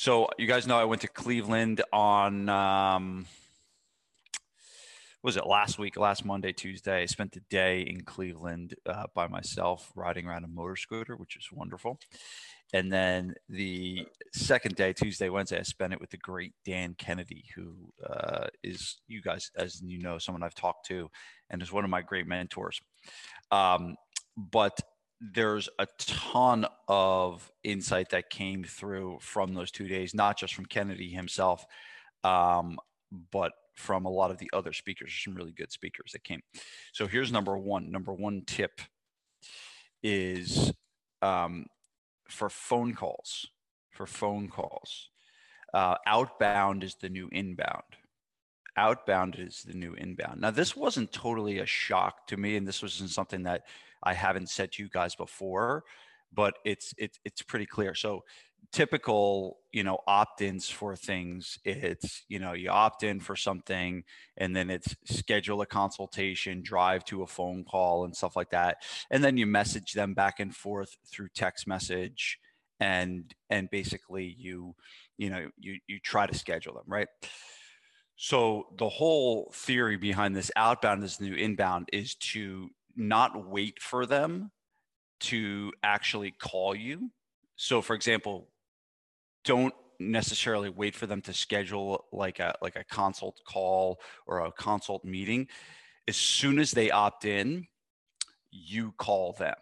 So you guys know I went to Cleveland on um, was it last week, last Monday, Tuesday. I spent the day in Cleveland uh, by myself, riding around a motor scooter, which was wonderful. And then the second day, Tuesday, Wednesday, I spent it with the great Dan Kennedy, who uh, is you guys, as you know, someone I've talked to, and is one of my great mentors. Um, but there's a ton of insight that came through from those two days, not just from Kennedy himself, um, but from a lot of the other speakers. Some really good speakers that came. So here's number one. Number one tip is um, for phone calls. For phone calls, uh, outbound is the new inbound. Outbound is the new inbound. Now, this wasn't totally a shock to me, and this wasn't something that I haven't said to you guys before, but it's it's it's pretty clear. So typical you know opt-ins for things it's you know you opt in for something and then it's schedule a consultation drive to a phone call and stuff like that and then you message them back and forth through text message and and basically you you know you you try to schedule them right so the whole theory behind this outbound this new inbound is to not wait for them to actually call you. So for example don't necessarily wait for them to schedule like a like a consult call or a consult meeting. As soon as they opt in you call them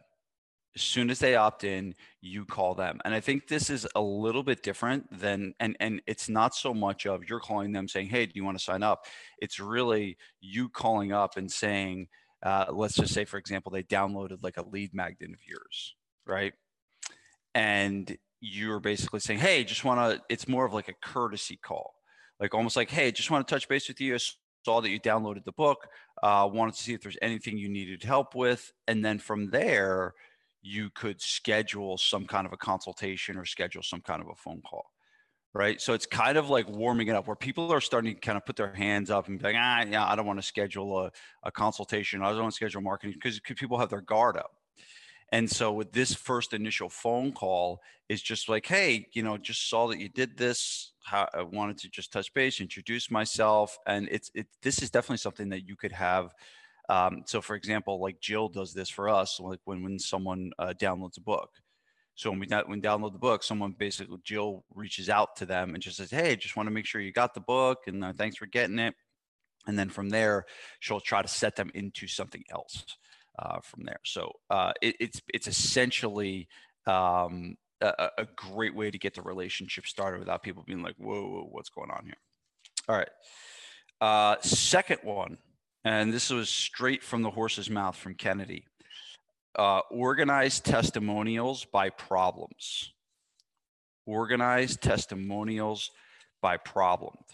as soon as they opt in you call them and i think this is a little bit different than and and it's not so much of you're calling them saying hey do you want to sign up it's really you calling up and saying uh, let's just say for example they downloaded like a lead magnet of yours right and you're basically saying, hey, just want to, it's more of like a courtesy call, like almost like, hey, just want to touch base with you. I saw that you downloaded the book, uh, wanted to see if there's anything you needed help with. And then from there, you could schedule some kind of a consultation or schedule some kind of a phone call. Right. So it's kind of like warming it up where people are starting to kind of put their hands up and be like, ah, yeah, I don't want to schedule a, a consultation. I don't want to schedule marketing because people have their guard up and so with this first initial phone call is just like, hey, you know, just saw that you did this. I wanted to just touch base, introduce myself, and it's it. This is definitely something that you could have. Um, so, for example, like Jill does this for us, like when when someone uh, downloads a book. So when we when download the book, someone basically Jill reaches out to them and just says, "Hey, just want to make sure you got the book, and uh, thanks for getting it." And then from there, she'll try to set them into something else uh, from there. So uh, it, it's it's essentially um, a, a, great way to get the relationship started without people being like, "Whoa, whoa what's going on here?" All right. Uh, second one, and this was straight from the horse's mouth from Kennedy. Uh, organize testimonials by problems. Organize testimonials by problems.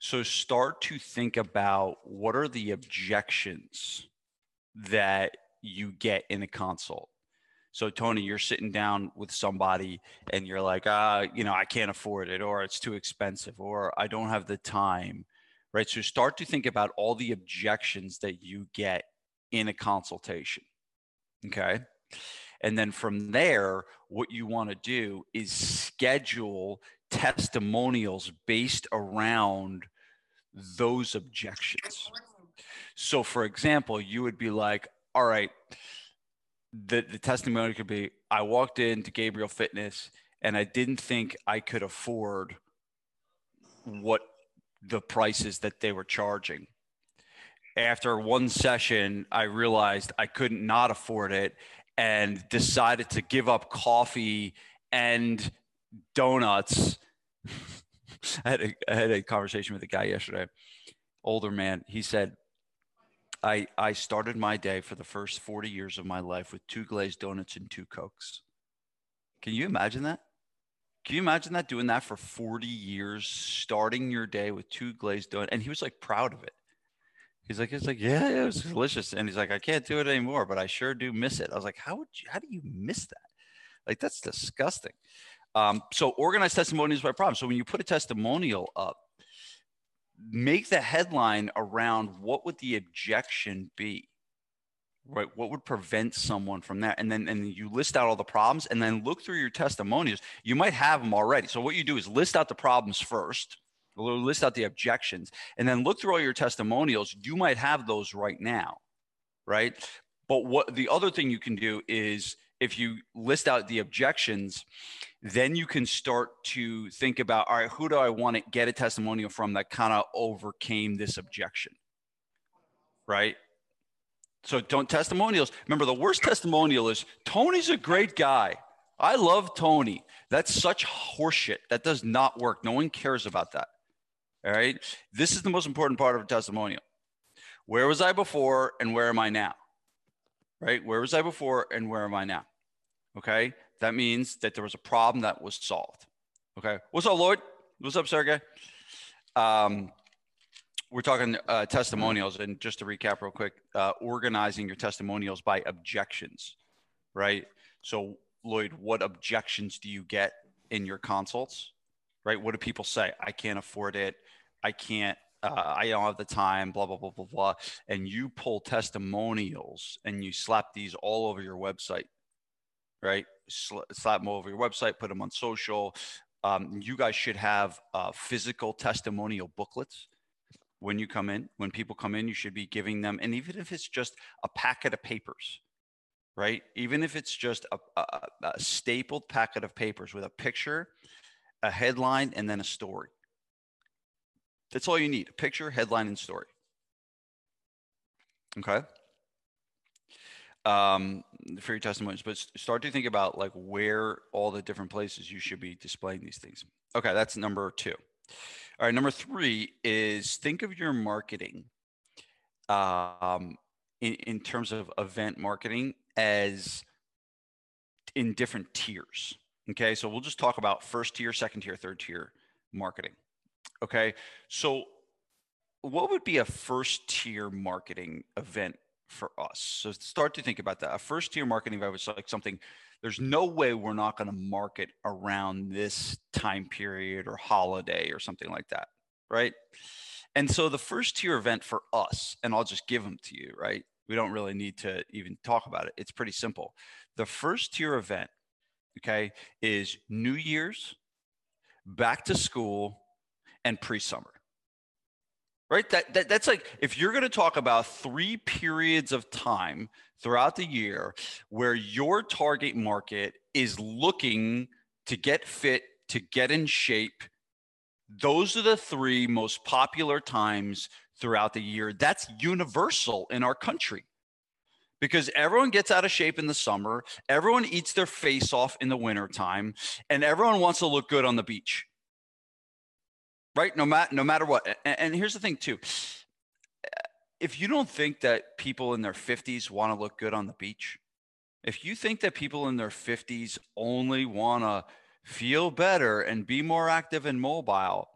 So start to think about what are the objections that you get in a consult. So Tony, you're sitting down with somebody and you're like, uh, you know, I can't afford it, or it's too expensive, or I don't have the time. Right. So start to think about all the objections that you get in a consultation. Okay. And then from there, what you want to do is schedule testimonials based around those objections. So, for example, you would be like, all right, the, the testimony could be I walked into Gabriel Fitness and I didn't think I could afford what the prices that they were charging. After one session, I realized I couldn't not afford it and decided to give up coffee and donuts. I, had a, I had a conversation with a guy yesterday, older man. He said, I, I started my day for the first 40 years of my life with two glazed donuts and two Cokes. Can you imagine that? Can you imagine that doing that for 40 years, starting your day with two glazed donuts? And he was like proud of it. He's like, it's like, yeah, it was delicious. And he's like, I can't do it anymore, but I sure do miss it. I was like, how would you, how do you miss that? Like, that's disgusting. Um, so organized testimonials by problem. So when you put a testimonial up, make the headline around what would the objection be right what would prevent someone from that? And then and you list out all the problems and then look through your testimonials. You might have them already. So what you do is list out the problems first list out the objections and then look through all your testimonials. You might have those right now right? But what the other thing you can do is if you list out the objections then you can start to think about all right who do i want to get a testimonial from that kind of overcame this objection? Right so don't testimonials. Remember, the worst testimonial is Tony's a great guy. I love Tony. That's such horseshit. That does not work. No one cares about that. All right. This is the most important part of a testimonial. Where was I before and where am I now? Right? Where was I before and where am I now? Okay. That means that there was a problem that was solved. Okay. What's up, Lloyd? What's up, Sergey? Um, we're talking uh, testimonials, and just to recap real quick, uh, organizing your testimonials by objections, right? So, Lloyd, what objections do you get in your consults? Right? What do people say? I can't afford it. I can't. Uh, I don't have the time. Blah blah blah blah blah. And you pull testimonials and you slap these all over your website, right? slap them all over your website, put them on social. Um, you guys should have uh, physical testimonial booklets when you come in. When people come in, you should be giving them, and even if it's just a packet of papers, right? Even if it's just a, a, a stapled packet of papers with a picture, a headline, and then a story. That's all you need a picture, headline, and story. Okay. Um, for your testimonies, but start to think about like where all the different places you should be displaying these things. Okay, that's number two. All right, number three is think of your marketing um, in, in terms of event marketing as in different tiers. Okay, so we'll just talk about first tier, second tier, third tier marketing. Okay, so what would be a first tier marketing event for us? So start to think about that. A first tier marketing event is like something there's no way we're not going to market around this time period or holiday or something like that, right? And so the first tier event for us, and I'll just give them to you, right? We don't really need to even talk about it. It's pretty simple. The first tier event, okay, is New Year's, back to school, and pre summer right? That, that that's like if you're going to talk about three periods of time throughout the year where your target market is looking to get fit to get in shape those are the three most popular times throughout the year. That's universal in our country because everyone gets out of shape in the summer. Everyone eats their face off in the wintertime and everyone wants to look good on the beach right? No matter no matter what. And, and here's the thing too. If you don't think that people in their 50s want to look good on the beach, if you think that people in their 50s only want to feel better and be more active and mobile,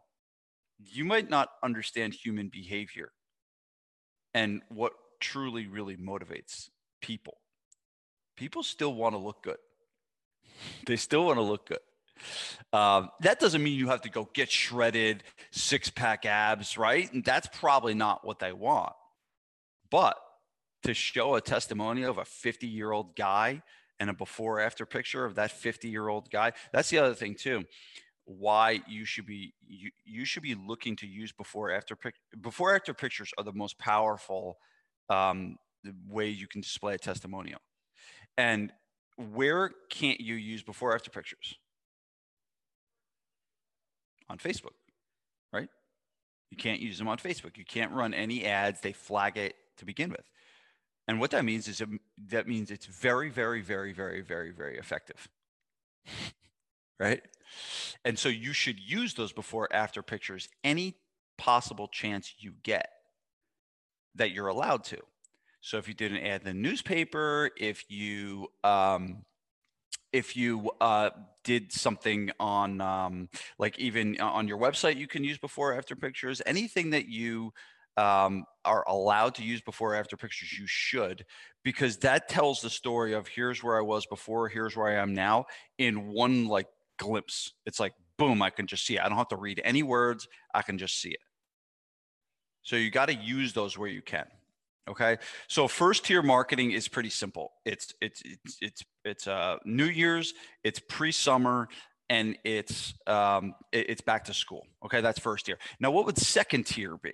you might not understand human behavior and what truly really motivates people. People still want to look good. They still want to look good. Um, that doesn't mean you have to go get shredded, six pack abs, right? And that's probably not what they want. But to show a testimony of a 50 year old guy and a before after picture of that 50 year old guy, that's the other thing too. Why you should be you, you should be looking to use before after pic before after pictures are the most powerful um, way you can display a testimonial. And where can't you use before after pictures? On Facebook, right? You can't use them on Facebook. You can't run any ads. They flag it to begin with. And what that means is it, that means it's very, very, very, very, very, very effective. right? And so you should use those before after pictures any possible chance you get that you're allowed to. So if you did an ad in the newspaper, if you um, if you uh, did something on um, like even on your website you can use before after pictures anything that you um, are allowed to use before after pictures you should because that tells the story of here's where i was before here's where i am now in one like glimpse. It's like boom i can just see it. I don't have to read any words. I can just see it. So you got to use those where you can Okay, so first tier marketing is pretty simple. It's it's it's it's it's uh, New Year's, it's pre-summer, and it's um, it's back to school. Okay, that's first tier. Now, what would second tier be?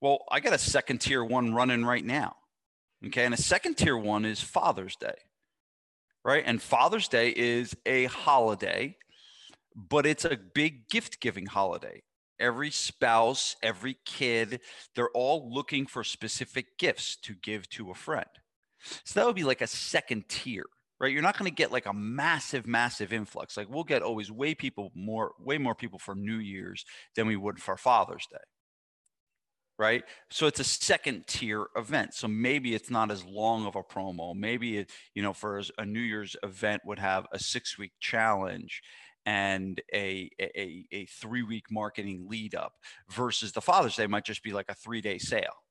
Well, I got a second tier one running right now. Okay, and a second tier one is Father's Day, right? And Father's Day is a holiday, but it's a big gift giving holiday every spouse, every kid, they're all looking for specific gifts to give to a friend. So that would be like a second tier, right? You're not going to get like a massive, massive influx. Like we'll get always way people more, way more people for New Year's than we would for Father's Day. Right. So it's a second tier event. So maybe it's not as long of a promo. Maybe it, you know, for a New Year's event would have a six week challenge and a, a, a three week marketing lead up versus the Father's Day might just be like a three day sale.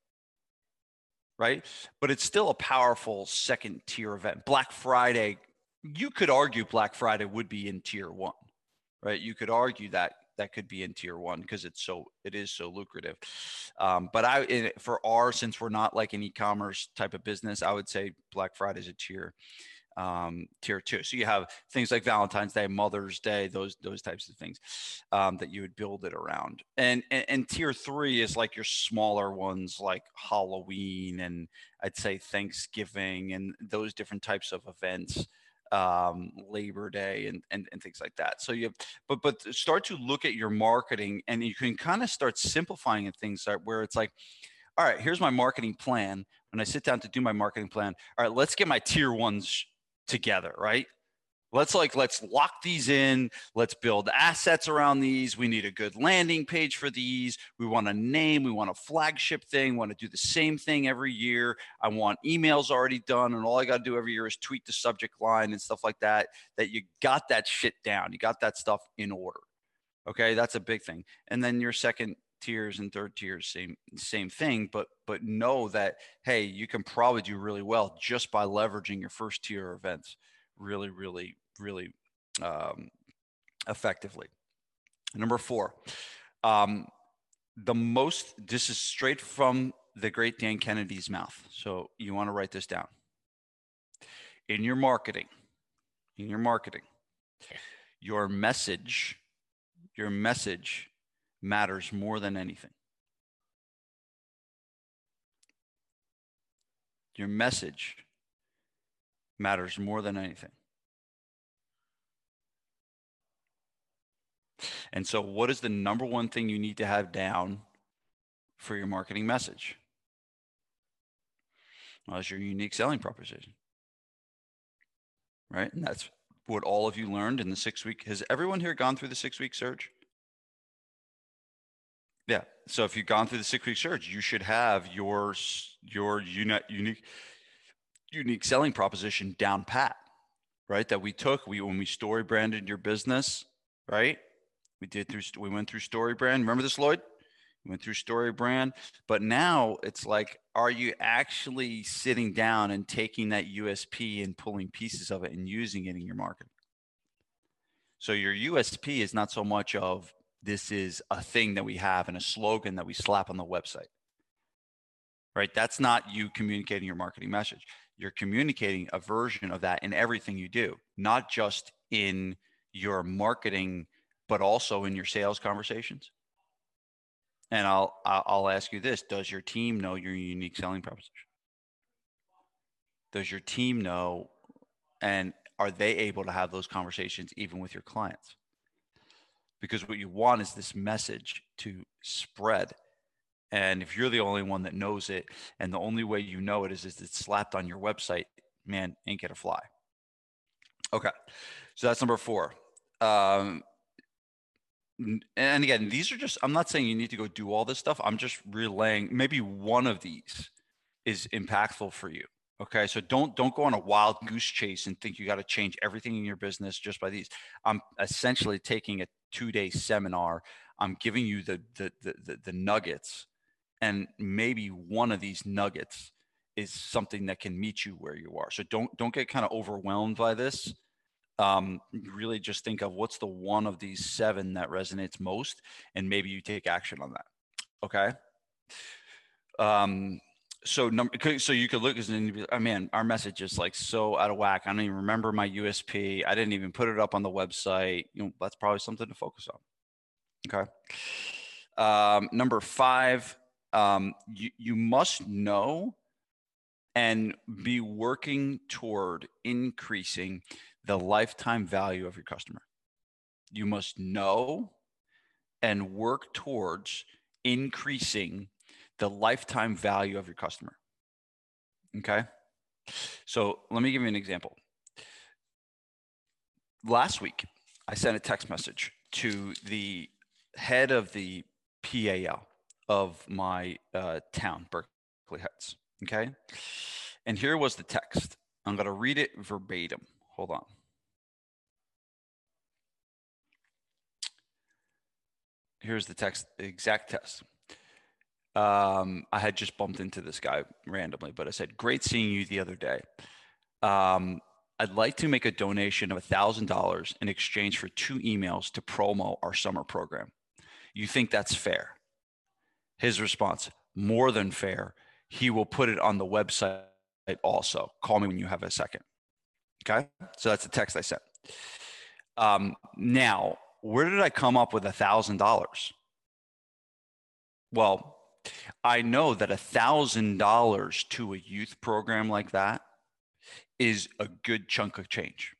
Right. But it's still a powerful second tier event. Black Friday, you could argue Black Friday would be in tier one, right? You could argue that that could be in tier one because it's so it is so lucrative um, but i for our since we're not like an e-commerce type of business i would say black friday is a tier um, tier two. So you have things like Valentine's Day, Mother's Day, those those types of things um, that you would build it around. And, and, and tier three is like your smaller ones, like Halloween and I'd say Thanksgiving and those different types of events. Um, Labor Day and, and and things like that. So you, have, but but start to look at your marketing, and you can kind of start simplifying things where it's like, all right, here's my marketing plan. When I sit down to do my marketing plan, all right, let's get my tier ones together, right? Let's like let's lock these in. Let's build assets around these. We need a good landing page for these. We want a name. We want a flagship thing. We want to do the same thing every year. I want emails already done, and all I got to do every year is tweak the subject line and stuff like that. That you got that shit down. You got that stuff in order. Okay, that's a big thing. And then your second tiers and third tiers same same thing but but know that hey you can probably do really well just by leveraging your first tier events really really really um, effectively. Number four um, the most this is straight from the great dan kennedy's mouth so you want to write this down. In your marketing in your marketing your message your message matters more than anything. Your message matters more than anything. And so, what is the number one thing you need to have down for your marketing message? Well, it's your unique selling proposition. Right? And that's what all of you learned in the six week. Has everyone here gone through the six week surge? Yeah. So if you've gone through the six week surge, you should have your your unique unique unique selling proposition down pat, right? That we took we when we story branded your business, right? We did through we went through story brand. Remember this, Lloyd? We went through story brand, but now it's like, are you actually sitting down and taking that USP and pulling pieces of it and using it in your marketing? So your USP is not so much of this is a thing that we have and a slogan that we slap on the website. Right? That's not you communicating your marketing message. You're communicating a version of that in everything you do, not just in your marketing, but also in your sales conversations. And I'll I'll ask you this: Does your team know your unique selling proposition? Does your team know, and are they able to have those conversations even with your clients? Because what you want is this message to spread. And if you're the only one that knows it, and the only way you know it is, is it's slapped on your website, man, ain't gonna fly. Okay, so that's number four. Um, and again, these are just, I'm not saying you need to go do all this stuff. I'm just relaying maybe one of these is impactful for you. Okay, so don't don't go on a wild goose chase and think you got to change everything in your business just by these. I'm essentially taking a two day seminar. I'm giving you the, the the, the the nuggets, and maybe one of these nuggets is something that can meet you where you are. So don't don't get kind of overwhelmed by this. Um, really, just think of what's the one of these seven that resonates most, and maybe you take action on that. Okay. Um, so number so you could look and be oh man our message is like so out of whack. I don't even remember my usp i didn't even put it up on the website. You know that's probably something to focus on. Okay. Um, number five um, you, you must know and be working toward increasing the lifetime value of your customer. You must know and work towards increasing the lifetime value of your customer. Okay. So let me give you an example. Last week, I sent a text message to the head of the PAL of my uh, town, Berkeley Heights. Okay. And here was the text. I'm going to read it verbatim. Hold on. Here's the text, exact text um, I had just bumped into this guy randomly, but I said, "Great seeing you the other day. Um, I'd like to make a donation of thousand dollars in exchange for two emails to promo our summer program. You think that's fair?" His response: "More than fair. He will put it on the website also. Call me when you have a second. Okay, so that's the text I sent. Um, now, where did I come up with a thousand dollars? Well, I know that a thousand dollars to a youth program like that is a good chunk of change.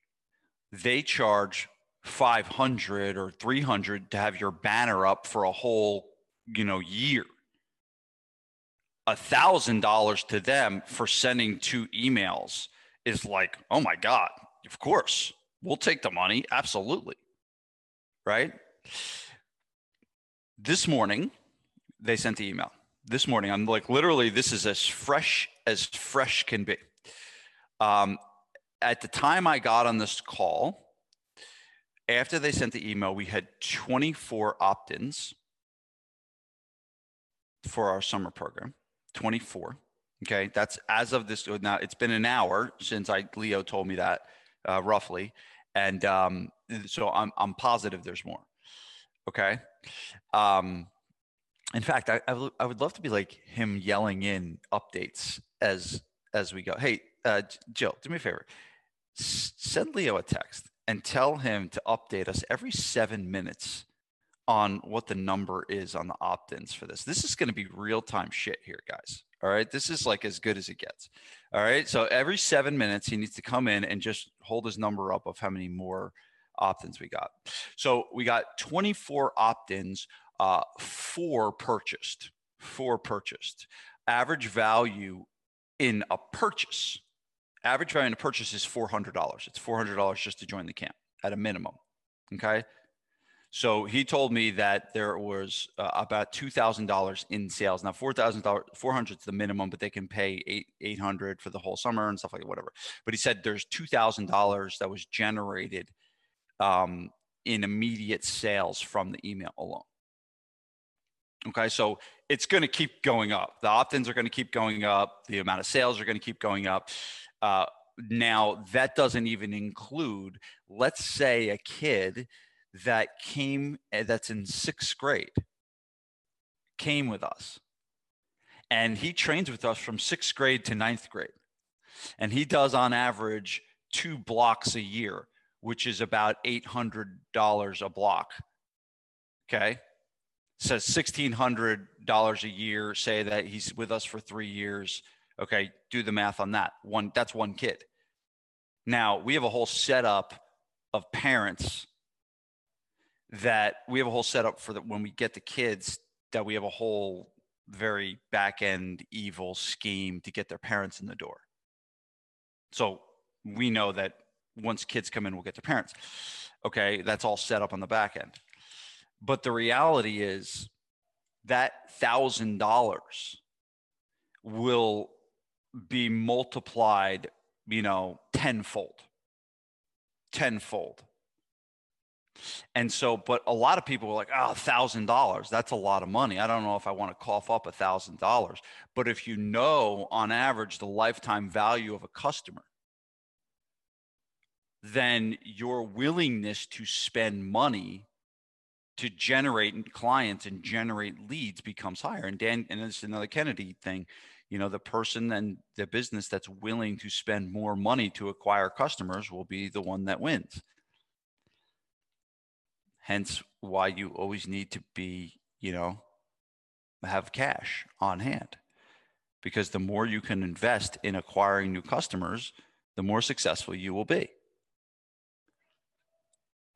They charge 500 or 300 to have your banner up for a whole, you know, year. A thousand dollars to them for sending two emails is like, oh my God, of course, we'll take the money. Absolutely. Right. This morning, they sent the email this morning. I'm like, literally, this is as fresh as fresh can be. Um, at the time I got on this call, after they sent the email, we had 24 opt ins for our summer program. 24. Okay. That's as of this. Now, it's been an hour since I, Leo told me that uh, roughly. And um, so I'm, I'm positive there's more. Okay. Um, in fact, I, I, would love to be like him yelling in updates as as we go. Hey, uh, Jill, do me a favor. S- send Leo a text and tell him to update us every seven minutes on what the number is on the opt-ins for this. This is going to be real-time shit here, guys. All right, this is like as good as it gets. All right, so every seven minutes he needs to come in and just hold his number up of how many more opt-ins we got. So we got 24 opt-ins uh, four purchased, four purchased. Average value in a purchase, average value in a purchase is $400. It's $400 just to join the camp at a minimum. Okay. So he told me that there was uh, about two thousand dollars in sales. Now four thousand dollars, four hundred is the minimum, but they can pay eight eight hundred for the whole summer and stuff like that, whatever. But he said there's two thousand dollars that was generated um, in immediate sales from the email alone. Okay, so it's going to keep going up. The opt-ins are going to keep going up. The amount of sales are going to keep going up. Uh, now, that doesn't even include, let's say, a kid that came eh, that's in sixth grade came with us, and he trains with us from sixth grade to ninth grade, and he does on average two blocks a year, which is about eight hundred dollars a block. Okay, says $1,600 a year, say that he's with us for three years. Okay, do the math on that. One, that's one kid. Now we have a whole setup of parents that we have a whole setup for that when we get the kids that we have a whole very back end evil scheme to get their parents in the door. So we know that once kids come in, we'll get their parents. Okay, that's all set up on the back end. But the reality is that thousand dollars will be multiplied, you know, tenfold. Tenfold. And so, but a lot of people were like, oh, thousand dollars, that's a lot of money. I don't know if I want to cough up a thousand dollars. But if you know on average the lifetime value of a customer, then your willingness to spend money to generate clients and generate leads becomes higher. And Dan, and it's another Kennedy thing, you know the person and the business that's willing to spend more money to acquire customers will be the one that wins. Hence why you always need to be you know have cash on hand. Because the more you can invest in acquiring new customers the more successful you will be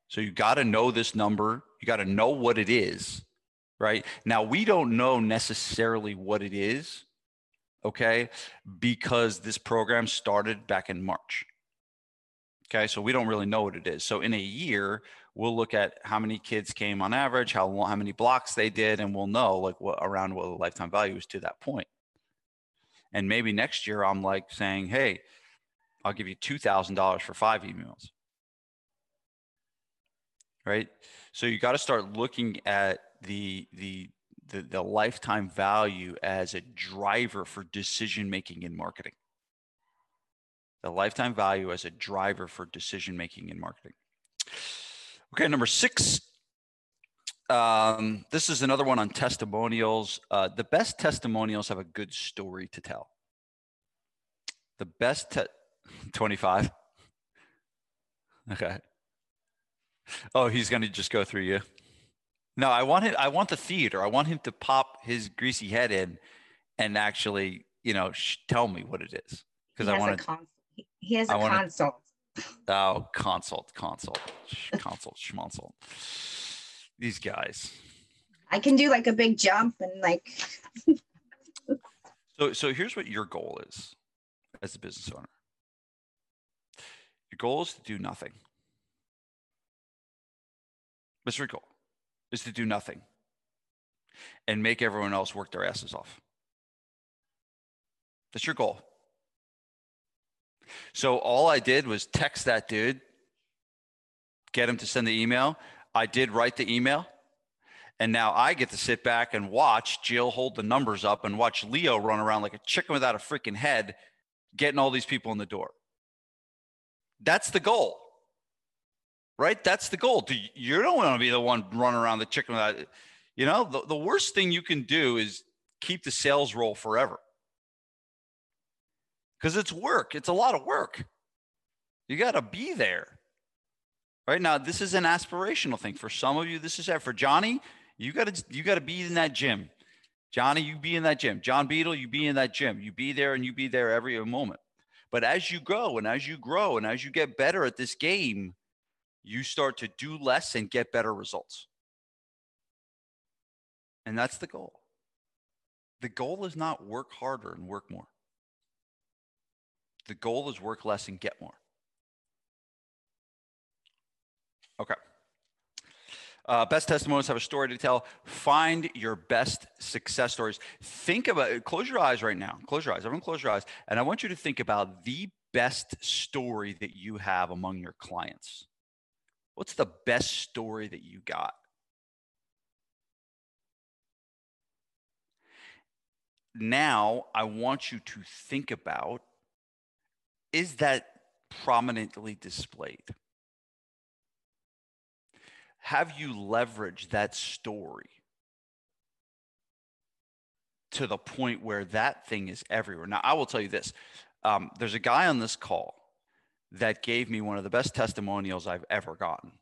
so you got to know this number you got to know what it is right now we don't know necessarily what it is okay, because this program started back in March. Okay, so we don't really know what it is. So in a year, we'll look at how many kids came on average, how how many blocks they did, and we'll know like what around what the lifetime value is to that point. And maybe next year, I'm like saying, hey, I'll give you two thousand dollars for five emails. Right. So you got to start looking at the the the, the lifetime value as a driver for decision making in marketing. The lifetime value as a driver for decision making in marketing. Okay, number six. Um, this is another one on testimonials. Uh, the best testimonials have a good story to tell. The best te- 25. Okay. Oh, he's going to just go through you. No, I want him. I want the theater. I want him to pop his greasy head in, and actually, you know, sh- tell me what it is because I want to. he has a wanna, consult. Oh, consult, consult, consult, schmonsult. These guys. I can do like a big jump and like. so, so here's what your goal is, as a business owner. Your goal is to do nothing. Your goal is to do nothing and make everyone else work their asses off. That's your goal. So all I did was text that dude, get him to send the email. I did write the email. And now I get to sit back and watch Jill hold the numbers up and watch Leo run around like a chicken without a freaking head, getting all these people in the door. That's the goal right? That's the goal. You don't want to be the one running around the chicken without, you know, the, the worst thing you can do is keep the sales role forever. Because it's work. It's a lot of work. You got to be there. Right now, this is an aspirational thing. For some of you, this is that for Johnny. You got to you got to be in that gym. Johnny, you be in that gym. John Beadle, you be in that gym. You be there and you be there every moment. But as you go and as you grow and as you get better at this game, you start to do less and get better results. And that's the goal. The goal is not work harder and work more. The goal is work less and get more. Okay. Uh, best testimonials have a story to tell. Find your best success stories. Think about it. Close your eyes right now. Close your eyes. Everyone, close your eyes. And I want you to think about the best story that you have among your clients. What's the best story that you got? Now, I want you to think about is that prominently displayed? Have you leveraged that story to the point where that thing is everywhere? Now, I will tell you this um, there's a guy on this call that gave me one of the best testimonials I've ever gotten.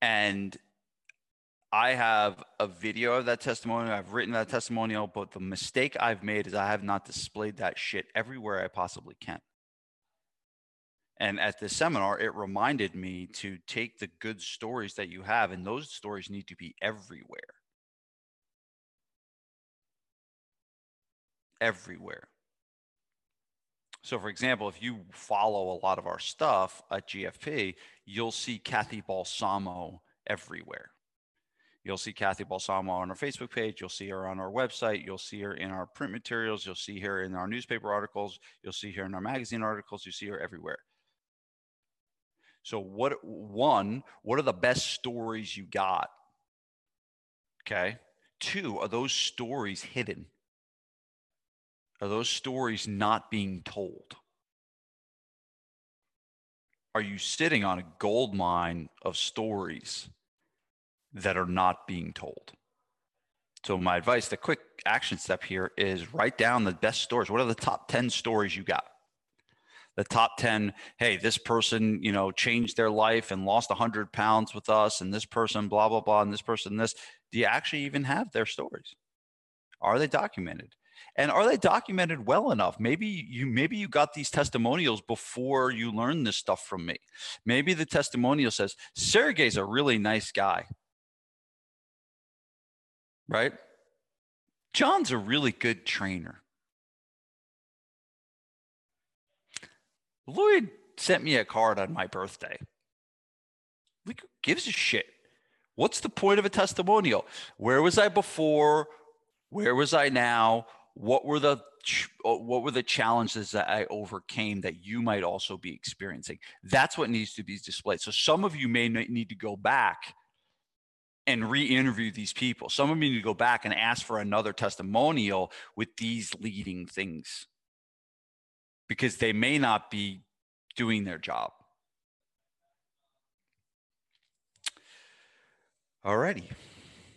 And I have a video of that testimonial. I've written that testimonial, but the mistake I've made is I have not displayed that shit everywhere I possibly can. And at this seminar, it reminded me to take the good stories that you have, and those stories need to be everywhere. Everywhere. So, for example, if you follow a lot of our stuff at GFP, you'll see Kathy Balsamo everywhere. You'll see Kathy Balsamo on our Facebook page. You'll see her on our website. You'll see her in our print materials. You'll see her in our newspaper articles. You'll see her in our magazine articles. You see her everywhere. So, what one, what are the best stories you got? Okay. Two, are those stories hidden? Are those stories not being told? Are you sitting on a gold mine of stories that are not being told? So my advice, the quick action step here is write down the best stories. What are the top 10 stories you got? The top 10, hey, this person, you know, changed their life and lost 100 pounds with us, and this person, blah, blah, blah, and this person, this. Do you actually even have their stories? Are they documented? And are they documented well enough? Maybe you maybe you got these testimonials before you learned this stuff from me. Maybe the testimonial says, Sergey's a really nice guy. Right? John's a really good trainer. Lloyd sent me a card on my birthday. Like, who gives a shit? What's the point of a testimonial? Where was I before? Where was I now? What were the uh, what were the challenges that I overcame that you might also be experiencing? That's what needs to be displayed. So some of you may need to go back and re-interview these people. Some of you need to go back and ask for another testimonial with these leading things because they may not be doing their job. Alrighty.